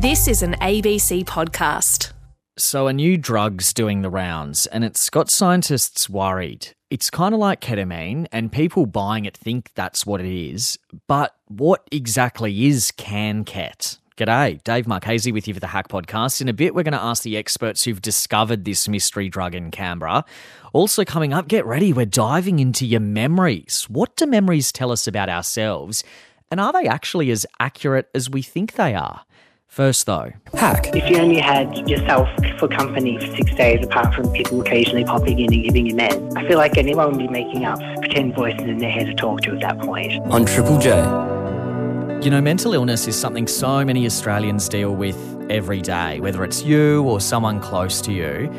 This is an ABC podcast. So, a new drug's doing the rounds, and it's got scientists worried. It's kind of like ketamine, and people buying it think that's what it is. But what exactly is CanKet? G'day, Dave Marchese with you for the Hack Podcast. In a bit, we're going to ask the experts who've discovered this mystery drug in Canberra. Also, coming up, get ready, we're diving into your memories. What do memories tell us about ourselves? And are they actually as accurate as we think they are? First, though, hack. If you only had yourself for company for six days, apart from people occasionally popping in and giving you men, I feel like anyone would be making up pretend voices in their head to talk to at that point. on Triple J. You know, mental illness is something so many Australians deal with every day, whether it's you or someone close to you.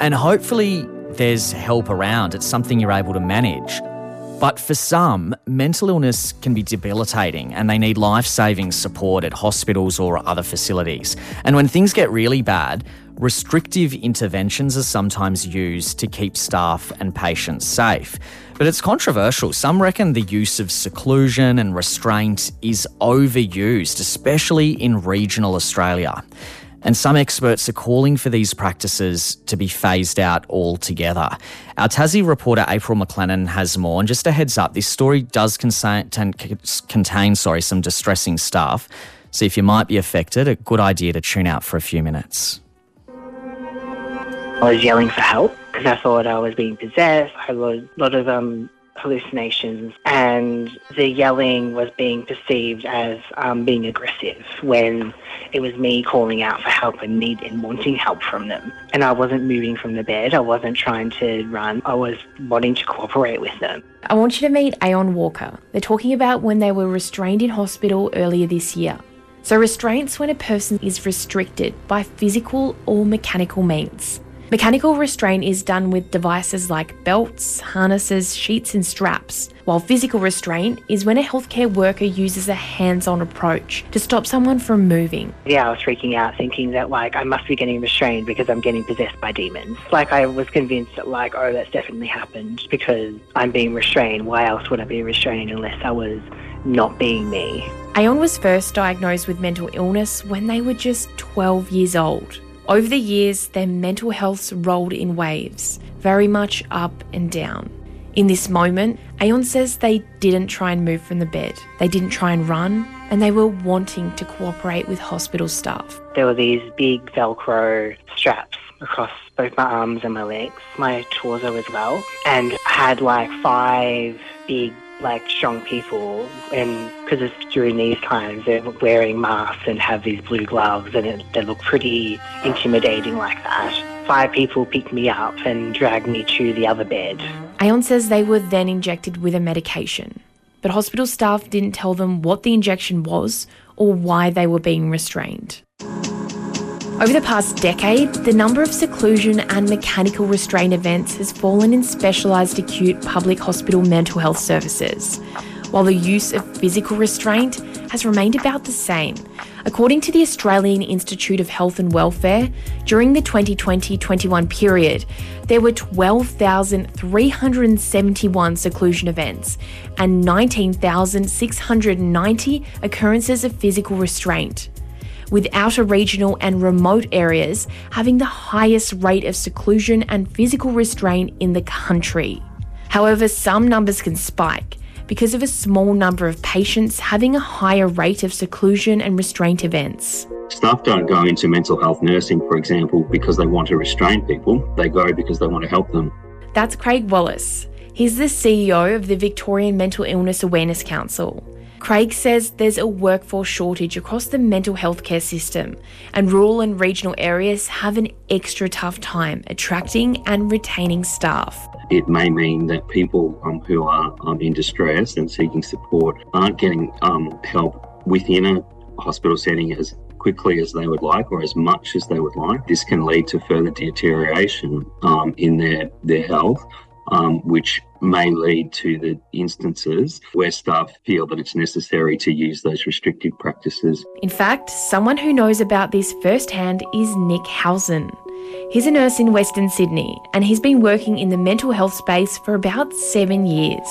And hopefully, there's help around. It's something you're able to manage. But for some, mental illness can be debilitating and they need life saving support at hospitals or other facilities. And when things get really bad, restrictive interventions are sometimes used to keep staff and patients safe. But it's controversial. Some reckon the use of seclusion and restraint is overused, especially in regional Australia. And some experts are calling for these practices to be phased out altogether. Our Tassie reporter April McLennan has more. And just a heads up, this story does contain, contain sorry, some distressing stuff. So if you might be affected, a good idea to tune out for a few minutes. I was yelling for help because I thought I was being possessed. I had a lot, of um, hallucinations, and the yelling was being perceived as um, being aggressive when it was me calling out for help and need and wanting help from them. And I wasn't moving from the bed. I wasn't trying to run. I was wanting to cooperate with them. I want you to meet Aon Walker. They're talking about when they were restrained in hospital earlier this year. So, restraints when a person is restricted by physical or mechanical means. Mechanical restraint is done with devices like belts, harnesses, sheets, and straps, while physical restraint is when a healthcare worker uses a hands on approach to stop someone from moving. Yeah, I was freaking out thinking that like I must be getting restrained because I'm getting possessed by demons. Like I was convinced that like, oh, that's definitely happened because I'm being restrained. Why else would I be restrained unless I was not being me? Aon was first diagnosed with mental illness when they were just 12 years old. Over the years, their mental health's rolled in waves, very much up and down. In this moment, Aon says they didn't try and move from the bed, they didn't try and run, and they were wanting to cooperate with hospital staff. There were these big Velcro straps across both my arms and my legs, my torso as well, and had like five big like strong people and because it's during these times they're wearing masks and have these blue gloves and it, they look pretty intimidating like that. Five people picked me up and dragged me to the other bed. Aon says they were then injected with a medication, but hospital staff didn't tell them what the injection was or why they were being restrained. Over the past decade, the number of seclusion and mechanical restraint events has fallen in specialised acute public hospital mental health services, while the use of physical restraint has remained about the same. According to the Australian Institute of Health and Welfare, during the 2020 21 period, there were 12,371 seclusion events and 19,690 occurrences of physical restraint with outer regional and remote areas having the highest rate of seclusion and physical restraint in the country. However, some numbers can spike because of a small number of patients having a higher rate of seclusion and restraint events. Staff don't go into mental health nursing, for example, because they want to restrain people. They go because they want to help them. That's Craig Wallace. He's the CEO of the Victorian Mental Illness Awareness Council. Craig says there's a workforce shortage across the mental health care system, and rural and regional areas have an extra tough time attracting and retaining staff. It may mean that people um, who are um, in distress and seeking support aren't getting um, help within a hospital setting as quickly as they would like or as much as they would like. This can lead to further deterioration um, in their, their health. Um, which may lead to the instances where staff feel that it's necessary to use those restrictive practices. In fact, someone who knows about this firsthand is Nick Housen. He's a nurse in Western Sydney and he's been working in the mental health space for about seven years.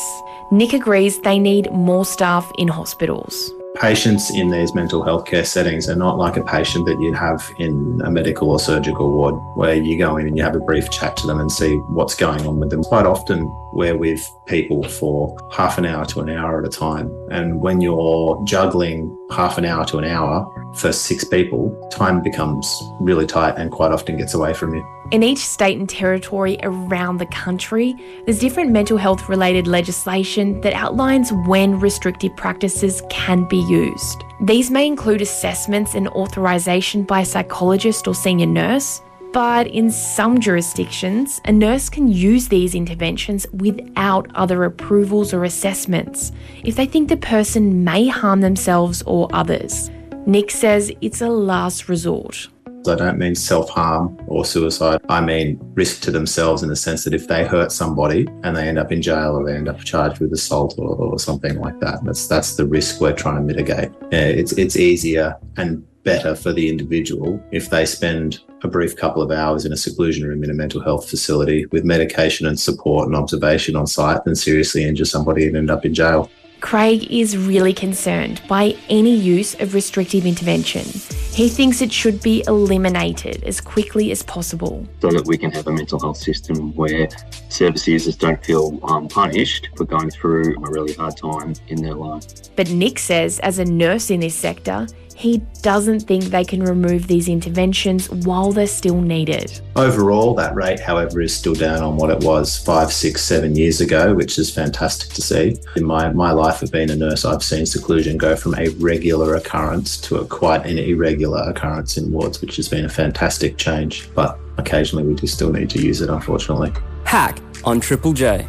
Nick agrees they need more staff in hospitals. Patients in these mental health care settings are not like a patient that you'd have in a medical or surgical ward where you go in and you have a brief chat to them and see what's going on with them. Quite often, we're with people for half an hour to an hour at a time. And when you're juggling half an hour to an hour for six people, time becomes really tight and quite often gets away from you. In each state and territory around the country, there's different mental health related legislation that outlines when restrictive practices can be used. These may include assessments and authorisation by a psychologist or senior nurse, but in some jurisdictions, a nurse can use these interventions without other approvals or assessments if they think the person may harm themselves or others. Nick says it's a last resort. I don't mean self harm or suicide. I mean risk to themselves in the sense that if they hurt somebody and they end up in jail or they end up charged with assault or, or something like that, that's that's the risk we're trying to mitigate. It's it's easier and better for the individual if they spend a brief couple of hours in a seclusion room in a mental health facility with medication and support and observation on site than seriously injure somebody and end up in jail. Craig is really concerned by any use of restrictive intervention. He thinks it should be eliminated as quickly as possible. So that we can have a mental health system where service users don't feel um, punished for going through a really hard time in their life. But Nick says, as a nurse in this sector, he doesn't think they can remove these interventions while they're still needed. Overall, that rate, however, is still down on what it was five, six, seven years ago, which is fantastic to see. In my, my life of being a nurse, I've seen seclusion go from a regular occurrence to a quite an irregular occurrence in wards, which has been a fantastic change. But occasionally we do still need to use it, unfortunately. Hack on Triple J.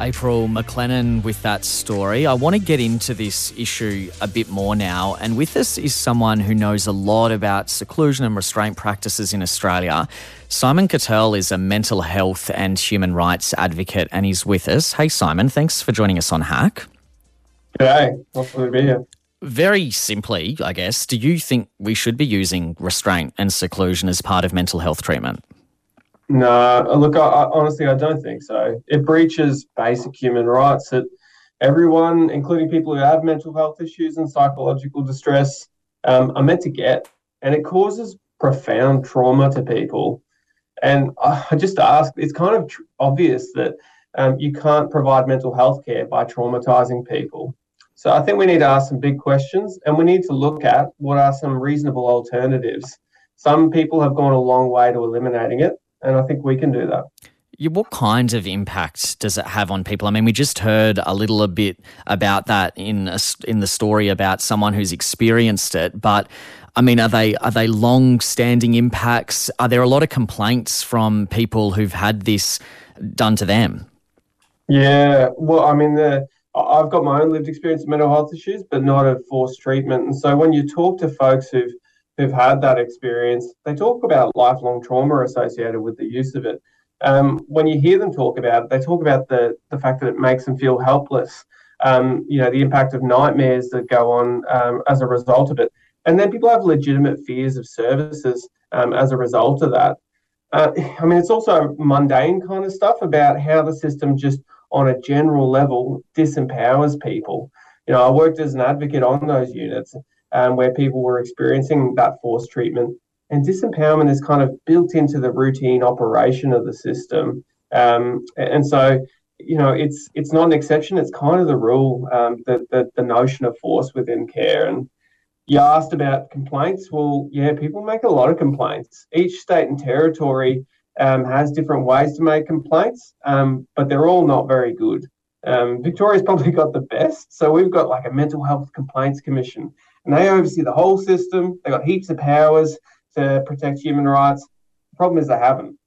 April McLennan with that story. I want to get into this issue a bit more now. And with us is someone who knows a lot about seclusion and restraint practices in Australia. Simon Katterl is a mental health and human rights advocate and he's with us. Hey, Simon, thanks for joining us on Hack. Hey, awesome to be here. Very simply, I guess, do you think we should be using restraint and seclusion as part of mental health treatment? No, look, I, I, honestly, I don't think so. It breaches basic human rights that everyone, including people who have mental health issues and psychological distress, um, are meant to get, and it causes profound trauma to people. And I just ask, it's kind of tr- obvious that um, you can't provide mental health care by traumatizing people. So I think we need to ask some big questions, and we need to look at what are some reasonable alternatives. Some people have gone a long way to eliminating it and I think we can do that. What kinds of impact does it have on people? I mean, we just heard a little a bit about that in a, in the story about someone who's experienced it, but I mean, are they are they long standing impacts? Are there a lot of complaints from people who've had this done to them? Yeah, well, I mean, the, I've got my own lived experience of mental health issues, but not of forced treatment. And so when you talk to folks who've who've had that experience, they talk about lifelong trauma associated with the use of it. Um, when you hear them talk about it, they talk about the, the fact that it makes them feel helpless, um, you know, the impact of nightmares that go on um, as a result of it. And then people have legitimate fears of services um, as a result of that. Uh, I mean, it's also mundane kind of stuff about how the system just on a general level disempowers people. You know, I worked as an advocate on those units um, where people were experiencing that forced treatment. And disempowerment is kind of built into the routine operation of the system. Um, and so, you know, it's it's not an exception. It's kind of the rule. Um, the, the the notion of force within care. And you asked about complaints. Well, yeah, people make a lot of complaints. Each state and territory um, has different ways to make complaints, um, but they're all not very good. Um, Victoria's probably got the best. So we've got like a mental health complaints commission and they oversee the whole system. They've got heaps of powers to protect human rights. The problem is they haven't.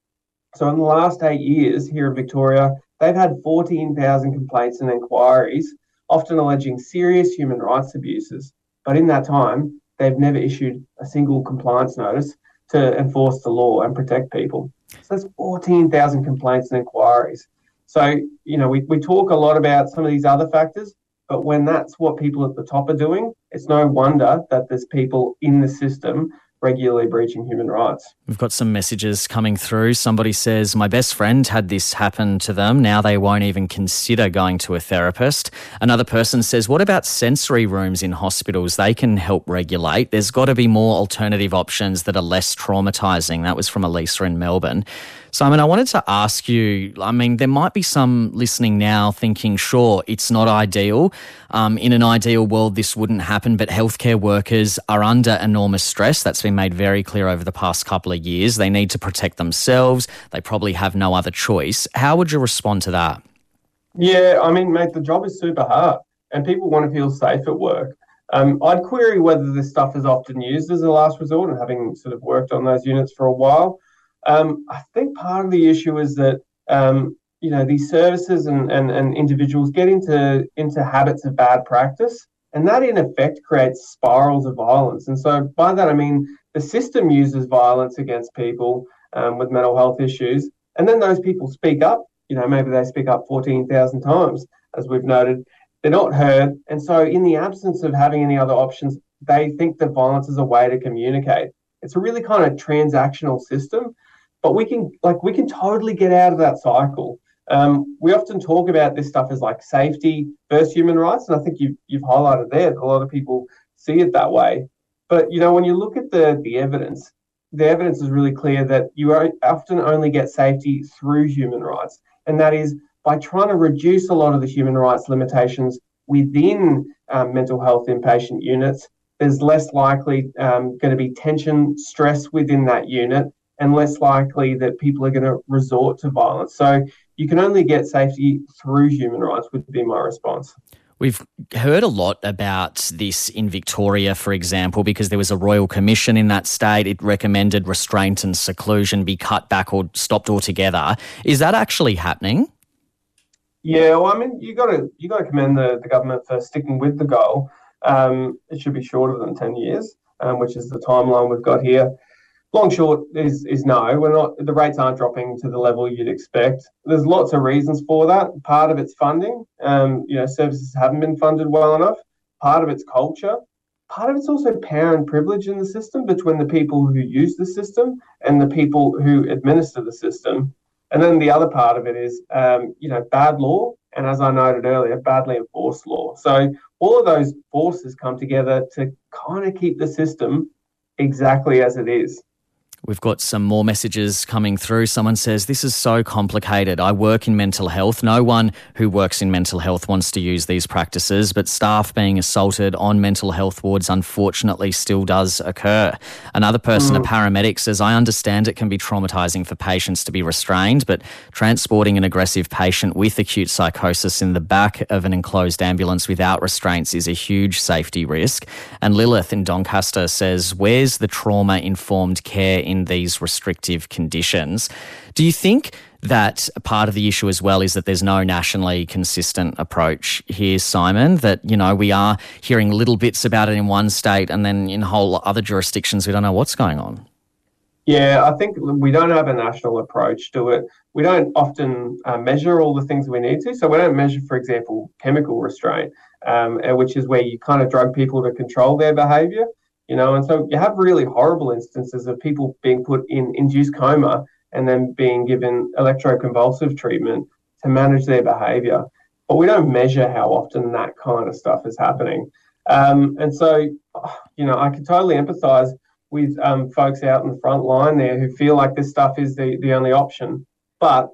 So in the last eight years here in Victoria, they've had 14,000 complaints and inquiries, often alleging serious human rights abuses. But in that time, they've never issued a single compliance notice to enforce the law and protect people. So that's 14,000 complaints and inquiries. So, you know, we, we talk a lot about some of these other factors, but when that's what people at the top are doing, it's no wonder that there's people in the system regularly breaching human rights. We've got some messages coming through. Somebody says, My best friend had this happen to them. Now they won't even consider going to a therapist. Another person says, What about sensory rooms in hospitals? They can help regulate. There's got to be more alternative options that are less traumatising. That was from Elisa in Melbourne. Simon, I wanted to ask you I mean, there might be some listening now thinking, sure, it's not ideal. Um, in an ideal world, this wouldn't happen, but healthcare workers are under enormous stress. That's been made very clear over the past couple of years. They need to protect themselves. They probably have no other choice. How would you respond to that? Yeah, I mean, mate, the job is super hard and people want to feel safe at work. Um, I'd query whether this stuff is often used as a last resort and having sort of worked on those units for a while. Um, I think part of the issue is that um, you know these services and, and, and individuals get into into habits of bad practice, and that in effect creates spirals of violence. And so by that I mean the system uses violence against people um, with mental health issues, and then those people speak up. You know, maybe they speak up fourteen thousand times, as we've noted. They're not heard, and so in the absence of having any other options, they think that violence is a way to communicate. It's a really kind of transactional system but we can like we can totally get out of that cycle. Um, we often talk about this stuff as like safety versus human rights, and I think you've you've highlighted there a lot of people see it that way. But you know, when you look at the the evidence, the evidence is really clear that you often only get safety through human rights, and that is by trying to reduce a lot of the human rights limitations within um, mental health inpatient units. There's less likely um, going to be tension, stress within that unit, and less likely that people are going to resort to violence. So you can only get safety through human rights, would be my response. We've heard a lot about this in Victoria, for example, because there was a royal commission in that state. It recommended restraint and seclusion be cut back or stopped altogether. Is that actually happening? Yeah, well, I mean, you got to you got to commend the, the government for sticking with the goal. Um, it should be shorter than ten years, um, which is the timeline we've got here long short is is no. We're not. The rates aren't dropping to the level you'd expect. There's lots of reasons for that. Part of it's funding. Um, you know, services haven't been funded well enough. Part of it's culture. Part of it's also power and privilege in the system between the people who use the system and the people who administer the system. And then the other part of it is, um, you know, bad law, and as I noted earlier, badly enforced law. So all of those forces come together to kind of keep the system exactly as it is. We've got some more messages coming through. Someone says, This is so complicated. I work in mental health. No one who works in mental health wants to use these practices, but staff being assaulted on mental health wards unfortunately still does occur. Another person, mm. a paramedic, says, I understand it can be traumatizing for patients to be restrained, but transporting an aggressive patient with acute psychosis in the back of an enclosed ambulance without restraints is a huge safety risk. And Lilith in Doncaster says, Where's the trauma informed care? In these restrictive conditions. Do you think that part of the issue as well is that there's no nationally consistent approach here, Simon? That, you know, we are hearing little bits about it in one state and then in whole other jurisdictions, we don't know what's going on. Yeah, I think we don't have a national approach to it. We don't often uh, measure all the things we need to. So we don't measure, for example, chemical restraint, um, which is where you kind of drug people to control their behaviour you know, and so you have really horrible instances of people being put in induced coma and then being given electroconvulsive treatment to manage their behavior. But we don't measure how often that kind of stuff is happening. Um, and so, you know, I can totally empathize with um, folks out in the front line there who feel like this stuff is the, the only option. But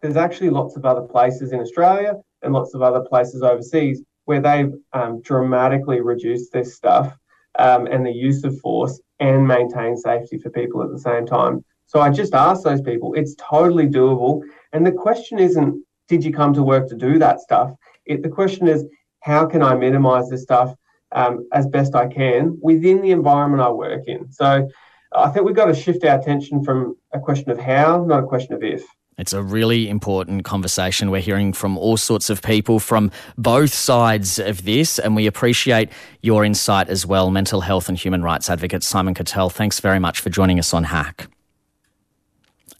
there's actually lots of other places in Australia and lots of other places overseas where they've um, dramatically reduced this stuff um, and the use of force and maintain safety for people at the same time. So I just ask those people, it's totally doable. And the question isn't, did you come to work to do that stuff? It, the question is, how can I minimize this stuff um, as best I can within the environment I work in? So I think we've got to shift our attention from a question of how, not a question of if. It's a really important conversation. We're hearing from all sorts of people from both sides of this, and we appreciate your insight as well. Mental health and human rights advocate Simon Katterl, thanks very much for joining us on Hack.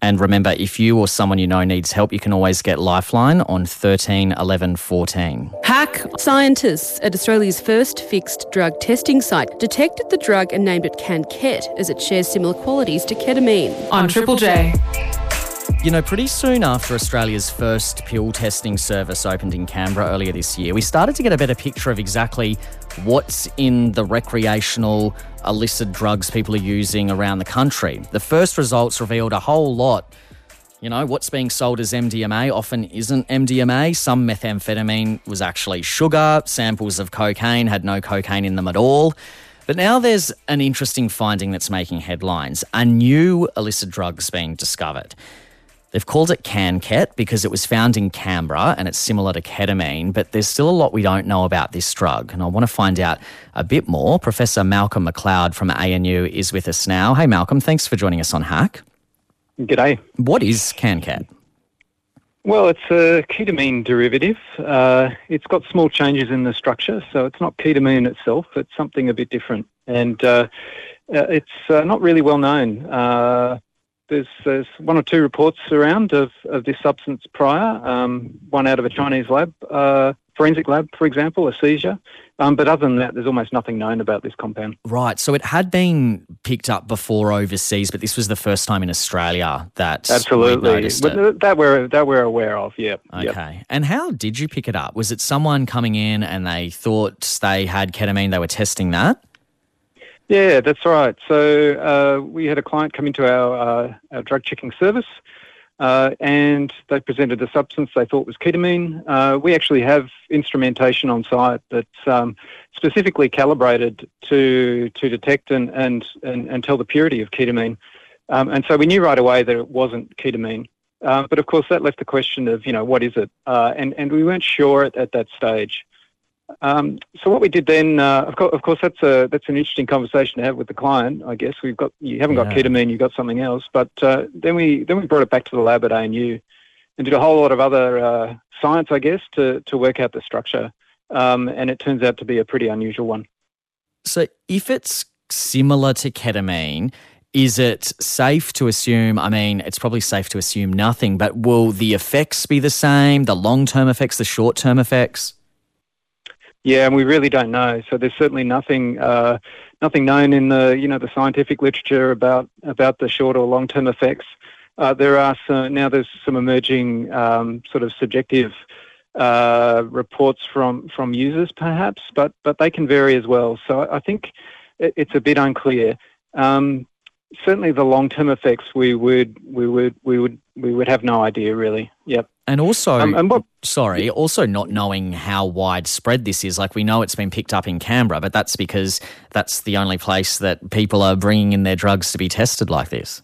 And remember, if you or someone you know needs help, you can always get Lifeline on 13 11 14. Hack scientists at Australia's first fixed drug testing site detected the drug and named it CanKet as it shares similar qualities to ketamine. On Triple J. You know, pretty soon after Australia's first pill testing service opened in Canberra earlier this year, we started to get a better picture of exactly what's in the recreational illicit drugs people are using around the country. The first results revealed a whole lot. You know, what's being sold as MDMA often isn't MDMA. Some methamphetamine was actually sugar. Samples of cocaine had no cocaine in them at all. But now there's an interesting finding that's making headlines a new illicit drug's being discovered. They've called it CanKet because it was found in Canberra and it's similar to ketamine, but there's still a lot we don't know about this drug. And I want to find out a bit more. Professor Malcolm McLeod from ANU is with us now. Hey, Malcolm, thanks for joining us on Hack. G'day. What is CanKet? Well, it's a ketamine derivative. Uh, it's got small changes in the structure, so it's not ketamine itself. It's something a bit different, and uh, uh it's uh, not really well known. There's, there's one or two reports around of, of this substance prior, um, one out of a Chinese lab, uh, forensic lab, for example, a seizure. Um, but other than that, there's almost nothing known about this compound. Right. So it had been picked up before overseas, but this was the first time in Australia that absolutely that we're that we're aware of. Yeah. Okay. Yep. And how did you pick it up? Was it someone coming in and they thought they had ketamine? They were testing that. Yeah, that's right. So uh, we had a client come into our, uh, our drug checking service. Uh, and they presented a substance they thought was ketamine. Uh, we actually have instrumentation on site that's um, specifically calibrated to to detect and, and, and, and, tell the purity of ketamine. Um, and so we knew right away that it wasn't ketamine. Uh, but of course, that left the question of, you know, what is it? Uh, and, and we weren't sure at, at that stage. Um, so what we did then, uh, of, course, of course, that's a that's an interesting conversation to have with the client. I guess we've got you haven't got yeah. ketamine, you've got something else. But uh, then we then we brought it back to the lab at ANU and did a whole lot of other uh, science, I guess, to to work out the structure. Um, and it turns out to be a pretty unusual one. So if it's similar to ketamine, is it safe to assume? I mean, it's probably safe to assume nothing, but will the effects be the same? The long term effects, the short term effects? Yeah, and we really don't know. So there's certainly nothing uh, nothing known in the you know the scientific literature about about the short or long term effects. Uh, there are some, now there's some emerging um, sort of subjective uh, reports from from users perhaps, but but they can vary as well. So I think it, it's a bit unclear. Um, certainly, the long term effects we would we would we would we would have no idea really. Yep. And also, um, and what, sorry, also not knowing how widespread this is. Like we know it's been picked up in Canberra, but that's because that's the only place that people are bringing in their drugs to be tested like this.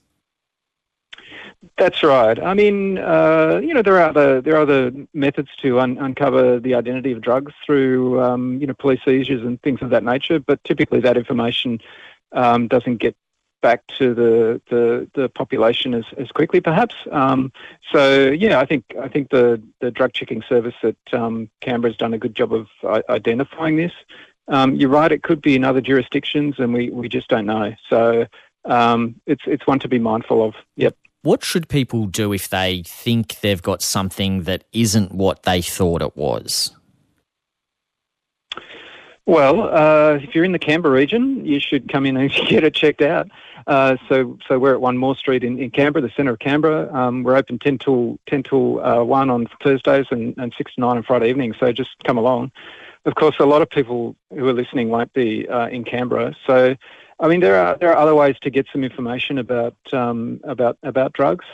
That's right. I mean, uh, you know, there are other there are other methods to un- uncover the identity of drugs through, um, you know, police seizures and things of that nature. But typically, that information um, doesn't get back to the the, the population as, as quickly, perhaps. Um, so yeah, I think I think the the drug checking service at um, Canberra has done a good job of uh, identifying this. Um, you're right; it could be in other jurisdictions, and we, we just don't know. So um, it's it's one to be mindful of. Yep. What should people do if they think they've got something that isn't what they thought it was? Well, uh, if you're in the Canberra region, you should come in and get it checked out. Uh, so, so we're at One Moore Street in, in Canberra, the centre of Canberra. Um, we're open 10 till 10 till uh, one on Thursdays and, and six to nine on Friday evenings. So just come along. Of course, a lot of people who are listening won't be uh, in Canberra. So, I mean, there are there are other ways to get some information about um, about about drugs.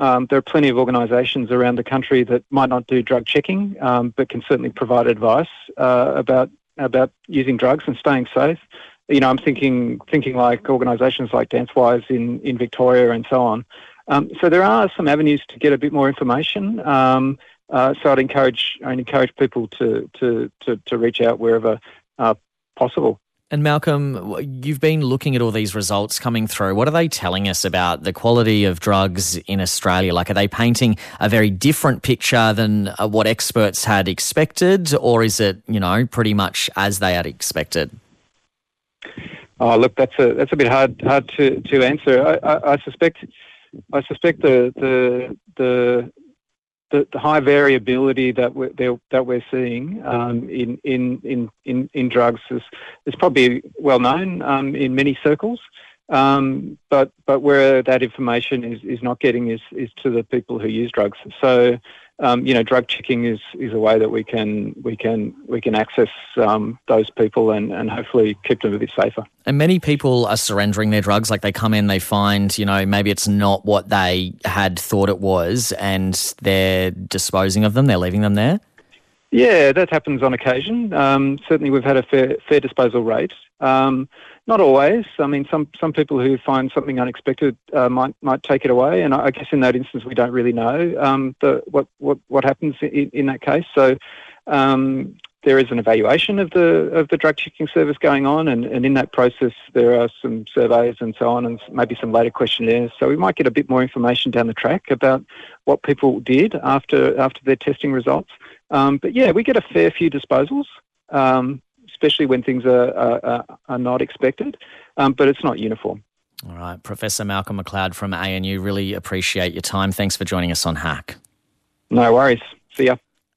Um, there are plenty of organisations around the country that might not do drug checking, um, but can certainly provide advice uh, about about using drugs and staying safe. You know, I'm thinking thinking like organisations like DanceWize in in Victoria and so on. Um, so there are some avenues to get a bit more information. Um, uh, so I'd encourage I'd encourage people to to to, to reach out wherever uh, possible. And Malcolm, you've been looking at all these results coming through. What are they telling us about the quality of drugs in Australia? Like, are they painting a very different picture than uh, what experts had expected, or is it, you know, pretty much as they had expected? Oh, look, that's a that's a bit hard hard to to answer. I, I, I suspect I suspect the the the the, the high variability that we're that we're seeing um, in, in, in in in drugs is is probably well known um, in many circles. Um, but but where that information is, is not getting is, is to the people who use drugs. So um, you know, drug checking is, is a way that we can we can we can access um, those people and, and hopefully keep them a bit safer. And many people are surrendering their drugs. Like they come in, they find you know maybe it's not what they had thought it was, and they're disposing of them. They're leaving them there. Yeah, that happens on occasion. Um, certainly, we've had a fair, fair disposal rate. Um, not always. I mean, some, some people who find something unexpected uh, might might take it away, and I guess in that instance we don't really know um, the, what, what what happens in, in that case. So um, there is an evaluation of the of the drug checking service going on, and, and in that process there are some surveys and so on, and maybe some later questionnaires. So we might get a bit more information down the track about what people did after after their testing results. Um, but yeah, we get a fair few disposals. Um, especially when things are, are, are not expected, um, but it's not uniform. All right, Professor Malcolm McLeod from ANU, really appreciate your time. Thanks for joining us on Hack. No worries. See ya.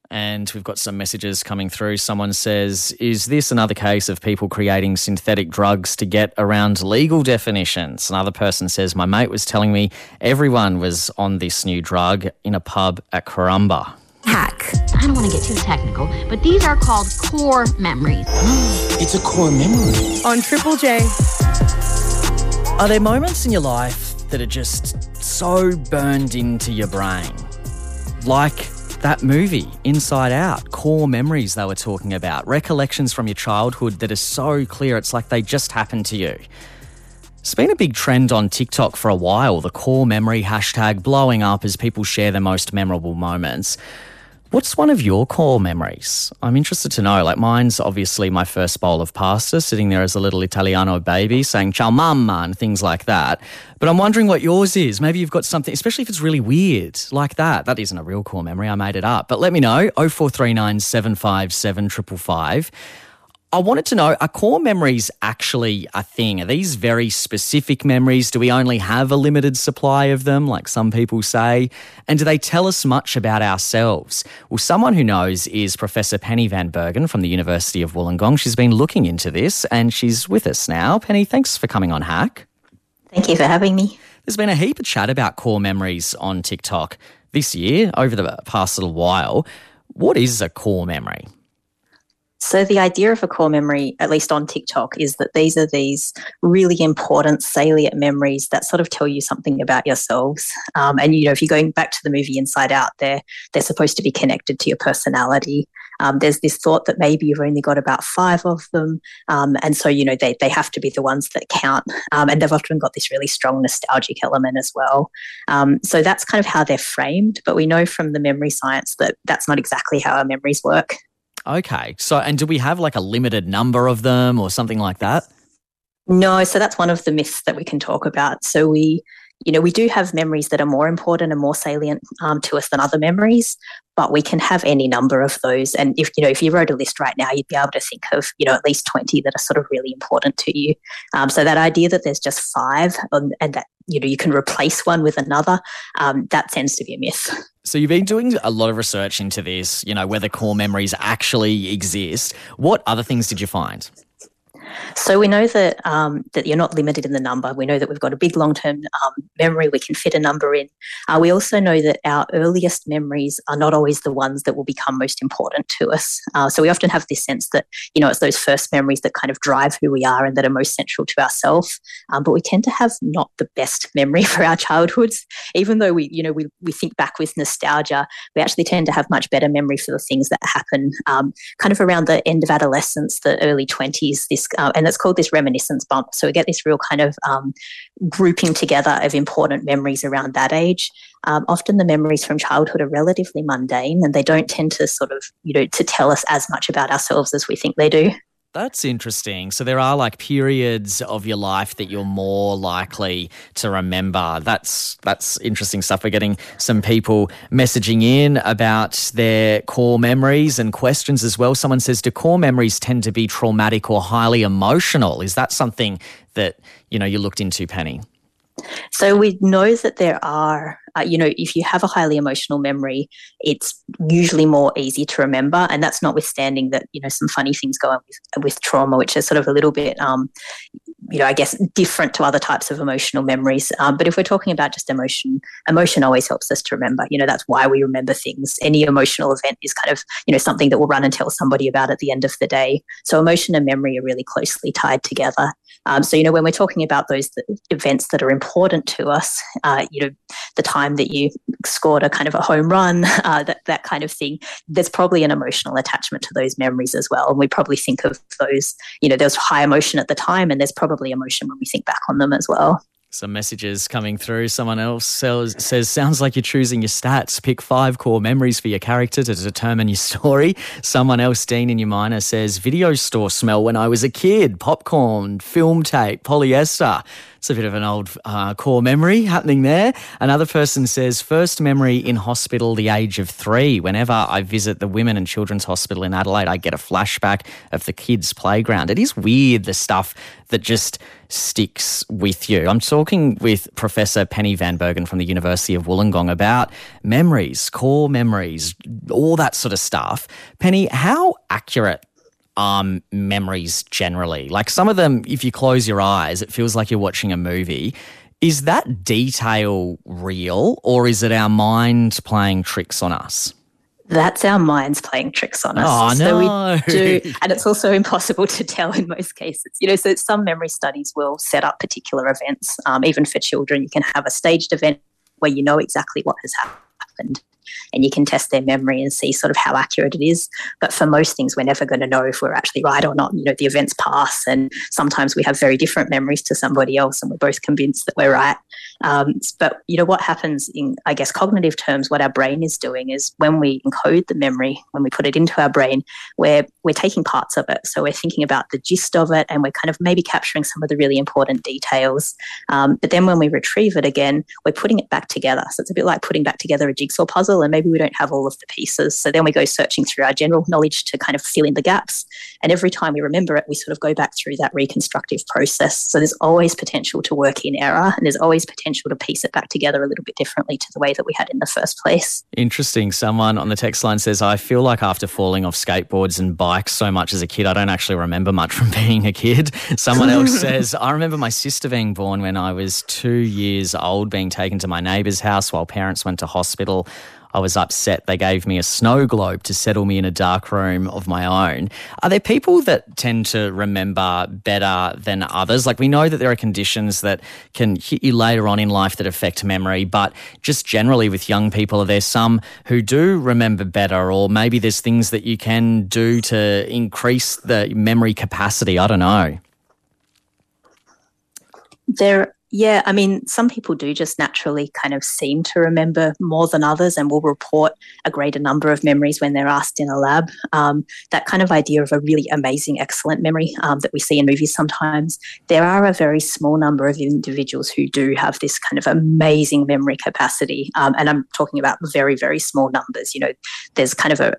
And we've got some messages coming through. Someone says, Is this another case of people creating synthetic drugs to get around legal definitions? Another person says, My mate was telling me everyone was on this new drug in a pub at Corumba. Hack. I don't want to get too technical, but these are called core memories. it's a core memory. On Triple J. Are there moments in your life that are just so burned into your brain? Like that movie, Inside Out, core memories they were talking about, recollections from your childhood that are so clear, it's like they just happened to you. It's been a big trend on TikTok for a while, the core memory hashtag blowing up as people share their most memorable moments. What's one of your core memories? I'm interested to know. Like mine's obviously my first bowl of pasta, sitting there as a little Italiano baby saying ciao mamma and things like that. But I'm wondering what yours is. Maybe you've got something, especially if it's really weird like that. That isn't a real core memory. I made it up. But let me know. 0439 757 555. I wanted to know are core memories actually a thing? Are these very specific memories? Do we only have a limited supply of them, like some people say? And do they tell us much about ourselves? Well, someone who knows is Professor Penny Van Bergen from the University of Wollongong. She's been looking into this and she's with us now. Penny, thanks for coming on Hack. Thank you for having me. There's been a heap of chat about core memories on TikTok this year, over the past little while. What is a core memory? So, the idea of a core memory, at least on TikTok, is that these are these really important, salient memories that sort of tell you something about yourselves. Um, and, you know, if you're going back to the movie Inside Out, they're, they're supposed to be connected to your personality. Um, there's this thought that maybe you've only got about five of them. Um, and so, you know, they, they have to be the ones that count. Um, and they've often got this really strong nostalgic element as well. Um, so, that's kind of how they're framed. But we know from the memory science that that's not exactly how our memories work. Okay. So, and do we have like a limited number of them or something like that? No. So, that's one of the myths that we can talk about. So, we, you know, we do have memories that are more important and more salient um, to us than other memories, but we can have any number of those. And if you know, if you wrote a list right now, you'd be able to think of you know at least twenty that are sort of really important to you. Um, so that idea that there's just five and, and, that you know you can replace one with another, um, that tends to be a myth. So you've been doing a lot of research into this, you know, whether core memories actually exist. What other things did you find? So we know that um, that you're not limited in the number. We know that we've got a big long-term um, memory. We can fit a number in. Uh, we also know that our earliest memories are not always the ones that will become most important to us. Uh, so we often have this sense that you know it's those first memories that kind of drive who we are and that are most central to ourselves. Um, but we tend to have not the best memory for our childhoods, even though we you know we we think back with nostalgia. We actually tend to have much better memory for the things that happen um, kind of around the end of adolescence, the early twenties. This uh, and it's called this reminiscence bump. So we get this real kind of um, grouping together of important memories around that age. Um, often the memories from childhood are relatively mundane and they don't tend to sort of, you know, to tell us as much about ourselves as we think they do. That's interesting. So there are like periods of your life that you're more likely to remember. That's that's interesting stuff. We're getting some people messaging in about their core memories and questions as well. Someone says, "Do core memories tend to be traumatic or highly emotional?" Is that something that you know you looked into, Penny? So we know that there are, uh, you know, if you have a highly emotional memory, it's usually more easy to remember, and that's notwithstanding that you know some funny things go on with, with trauma, which is sort of a little bit, um, you know, I guess different to other types of emotional memories. Um, but if we're talking about just emotion, emotion always helps us to remember. You know, that's why we remember things. Any emotional event is kind of, you know, something that we'll run and tell somebody about at the end of the day. So emotion and memory are really closely tied together. Um, so, you know, when we're talking about those events that are important to us, uh, you know, the time that you scored a kind of a home run, uh, that, that kind of thing, there's probably an emotional attachment to those memories as well. And we probably think of those, you know, there's high emotion at the time and there's probably emotion when we think back on them as well. Some messages coming through. Someone else says, says, Sounds like you're choosing your stats. Pick five core memories for your character to determine your story. Someone else, Dean in your minor, says, Video store smell when I was a kid, popcorn, film tape, polyester. It's a bit of an old uh, core memory happening there. Another person says, first memory in hospital, the age of three. Whenever I visit the Women and Children's Hospital in Adelaide, I get a flashback of the kids' playground. It is weird, the stuff that just sticks with you. I'm talking with Professor Penny Van Bergen from the University of Wollongong about memories, core memories, all that sort of stuff. Penny, how accurate um, memories generally. Like some of them, if you close your eyes, it feels like you're watching a movie. Is that detail real or is it our mind playing tricks on us? That's our minds playing tricks on us. Oh, so no. we do, and it's also impossible to tell in most cases. You know, so some memory studies will set up particular events. Um, even for children, you can have a staged event where you know exactly what has happened and you can test their memory and see sort of how accurate it is. But for most things, we're never going to know if we're actually right or not. You know, the events pass, and sometimes we have very different memories to somebody else, and we're both convinced that we're right. Um, but you know what happens in, I guess, cognitive terms, what our brain is doing is when we encode the memory, when we put it into our brain, we're we're taking parts of it. So we're thinking about the gist of it, and we're kind of maybe capturing some of the really important details. Um, but then when we retrieve it again, we're putting it back together. So it's a bit like putting back together a jigsaw puzzle, and maybe we don't have all of the pieces. So then we go searching through our general knowledge to kind of fill in the gaps. And every time we remember it, we sort of go back through that reconstructive process. So there's always potential to work in error, and there's always potential to piece it back together a little bit differently to the way that we had in the first place. Interesting. Someone on the text line says, I feel like after falling off skateboards and bikes so much as a kid, I don't actually remember much from being a kid. Someone else says, I remember my sister being born when I was two years old, being taken to my neighbour's house while parents went to hospital. I was upset. They gave me a snow globe to settle me in a dark room of my own. Are there people that tend to remember better than others? Like we know that there are conditions that can hit you later on in life that affect memory, but just generally with young people, are there some who do remember better, or maybe there's things that you can do to increase the memory capacity? I don't know. There yeah, I mean, some people do just naturally kind of seem to remember more than others and will report a greater number of memories when they're asked in a lab. Um, that kind of idea of a really amazing, excellent memory um, that we see in movies sometimes, there are a very small number of individuals who do have this kind of amazing memory capacity. Um, and I'm talking about very, very small numbers. You know, there's kind of a,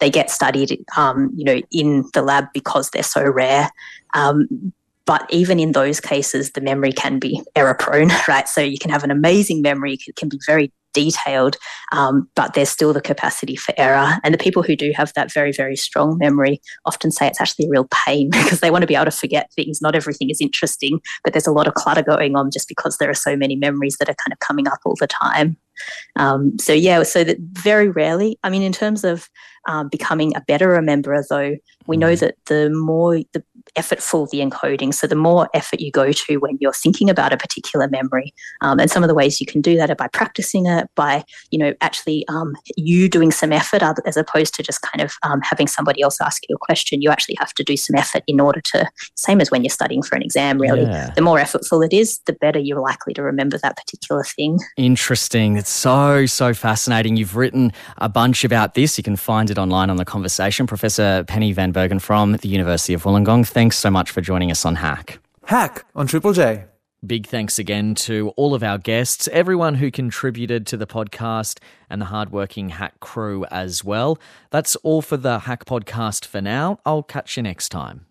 they get studied, um, you know, in the lab because they're so rare. Um, but even in those cases, the memory can be error prone, right? So you can have an amazing memory, it can be very detailed, um, but there's still the capacity for error. And the people who do have that very, very strong memory often say it's actually a real pain because they want to be able to forget things. Not everything is interesting, but there's a lot of clutter going on just because there are so many memories that are kind of coming up all the time. Um, so yeah, so that very rarely. I mean, in terms of um, becoming a better rememberer, though, we know mm. that the more the effortful the encoding. So the more effort you go to when you're thinking about a particular memory, um, and some of the ways you can do that are by practicing it, by you know actually um, you doing some effort as opposed to just kind of um, having somebody else ask you a question. You actually have to do some effort in order to same as when you're studying for an exam. Really, yeah. the more effortful it is, the better you're likely to remember that particular thing. Interesting. It's so so fascinating. You've written a bunch about this. You can find it online on the conversation. Professor Penny Van Bergen from the University of Wollongong. Thanks so much for joining us on Hack. Hack on Triple J. Big thanks again to all of our guests, everyone who contributed to the podcast, and the hardworking Hack crew as well. That's all for the Hack podcast for now. I'll catch you next time.